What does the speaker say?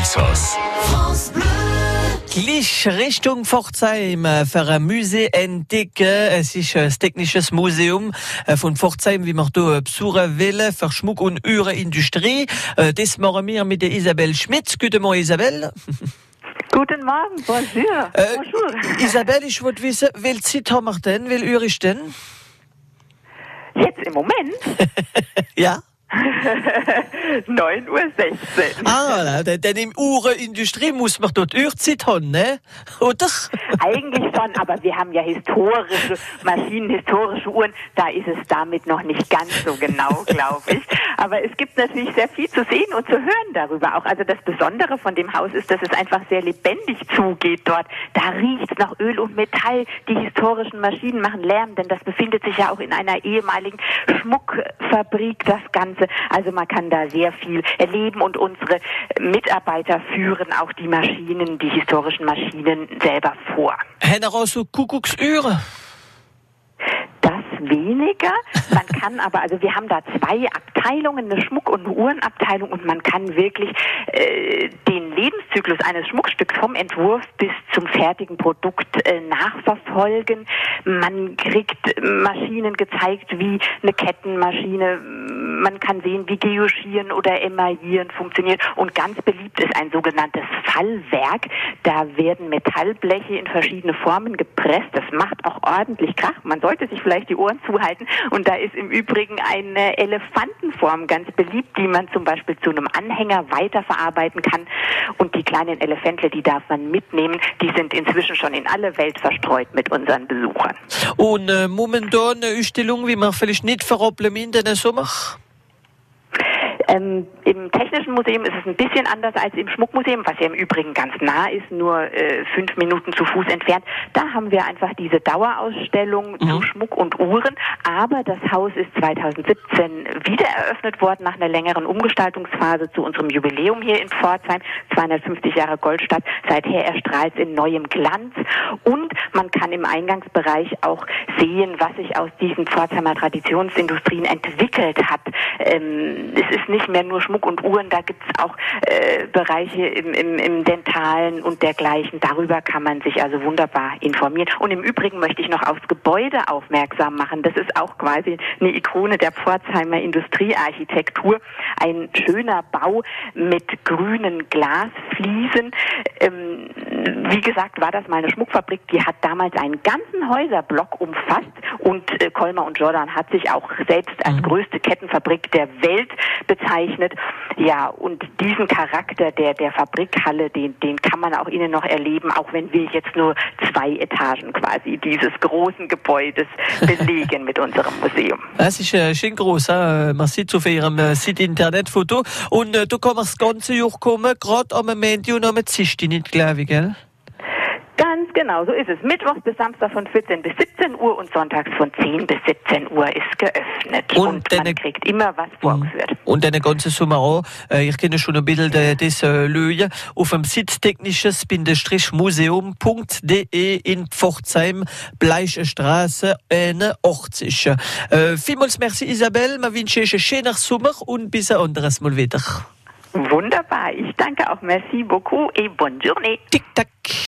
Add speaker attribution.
Speaker 1: Elsass.
Speaker 2: Gleich Richtung Pforzheim äh, für ein Musee entdecken. Es ist ein technisches Museum äh, von Pforzheim, wie man hier besuchen will, für Schmuck- und Uhrenindustrie. Äh, Das machen wir mit der Isabel Schmitz. Guten Morgen, Isabel.
Speaker 3: Guten Morgen, bonjour.
Speaker 2: Äh,
Speaker 3: bonjour.
Speaker 2: Isabel, ich wollte wissen, welche Zeit haben wir denn? Welche Uhr ist denn?
Speaker 3: Jetzt im Moment
Speaker 2: Ja?
Speaker 3: 9.16 Uhr.
Speaker 2: Ah, denn denn im Uhrenindustrie muss man dort Uhrzeit haben, ne? Oder?
Speaker 3: Eigentlich schon, aber wir haben ja historische Maschinen, historische Uhren. Da ist es damit noch nicht ganz so genau, glaube ich. Aber es gibt natürlich sehr viel zu sehen und zu hören darüber auch. Also das Besondere von dem Haus ist, dass es einfach sehr lebendig zugeht dort. Da riecht es nach Öl und Metall. Die historischen Maschinen machen Lärm, denn das befindet sich ja auch in einer ehemaligen Schmuckfabrik, das Ganze. Also man kann da sehr viel erleben und unsere Mitarbeiter führen auch die Maschinen, die historischen Maschinen selber vor.
Speaker 2: Wir auch so Kuckucksuhren?
Speaker 3: Das weniger. Man kann aber, also wir haben da zwei Abteilungen, eine Schmuck- und eine Uhrenabteilung und man kann wirklich äh, den Lebenszyklus eines Schmuckstücks vom Entwurf bis zum fertigen Produkt äh, nachverfolgen. Man kriegt Maschinen gezeigt wie eine Kettenmaschine. Man kann sehen, wie Geoschieren oder Emaillieren funktioniert. Und ganz beliebt ist ein sogenanntes Fallwerk. Da werden Metallbleche in verschiedene Formen gepresst. Das macht auch ordentlich Krach. Man sollte sich vielleicht die Ohren zuhalten. Und da ist im Übrigen eine Elefantenform ganz beliebt, die man zum Beispiel zu einem Anhänger weiterverarbeiten kann. Und die kleinen Elefantle, die darf man mitnehmen. Die sind inzwischen schon in alle Welt verstreut mit unseren Besuchern.
Speaker 2: Und äh, momentan eine Ausstellung, wie man vielleicht nicht verroppeln in den Sommer?
Speaker 3: Ähm, Im Technischen Museum ist es ein bisschen anders als im Schmuckmuseum, was ja im Übrigen ganz nah ist, nur äh, fünf Minuten zu Fuß entfernt. Da haben wir einfach diese Dauerausstellung zu Schmuck und Uhren. Aber das Haus ist 2017 wieder eröffnet worden nach einer längeren Umgestaltungsphase zu unserem Jubiläum hier in Pforzheim. 250 Jahre Goldstadt. Seither erstrahlt es in neuem Glanz. Und man kann im Eingangsbereich auch sehen, was sich aus diesen Pforzheimer Traditionsindustrien entwickelt hat. Ähm, es ist nicht mehr nur Schmuck und Uhren, da gibt es auch äh, Bereiche im, im, im Dentalen und dergleichen. Darüber kann man sich also wunderbar informieren. Und im Übrigen möchte ich noch aufs Gebäude aufmerksam machen. Das ist auch quasi eine Ikone der Pforzheimer Industriearchitektur. Ein schöner Bau mit grünen Glasfliesen. Ähm, wie gesagt, war das mal eine Schmuckfabrik, die hat damals einen ganzen Häuserblock umfasst und äh, Kolmer und Jordan hat sich auch selbst als größte Kettenfabrik der Welt bezeichnet. Ja, und diesen Charakter der, der Fabrikhalle, den, den kann man auch innen noch erleben, auch wenn wir jetzt nur zwei Etagen quasi dieses großen Gebäudes belegen mit unserem Museum.
Speaker 2: Das ist äh, schön groß, äh, man sieht auf ihrem äh, Site Internetfoto. Und äh, du kannst das ganze Jahr kommen, gerade am Montag und am Dienstag nicht, glaube ich, gell?
Speaker 3: Genau, so ist es. Mittwochs bis Samstag von 14 bis 17 Uhr und sonntags von 10 bis 17 Uhr ist geöffnet.
Speaker 2: Und
Speaker 3: Und, man kriegt immer was vorgeführt.
Speaker 2: Und den ganzen Sommer auch. Äh, ich kenne schon ein bisschen äh, das äh, Löhe auf dem Site technisches-museum.de in Pforzheim, Bleichestraße 81. Äh, vielmals merci Isabel, wir wünschen euch einen schönen Sommer und bis ein anderes Mal wieder.
Speaker 3: Wunderbar. Ich danke auch. Merci beaucoup et bonne journée.
Speaker 2: Tick-Tack.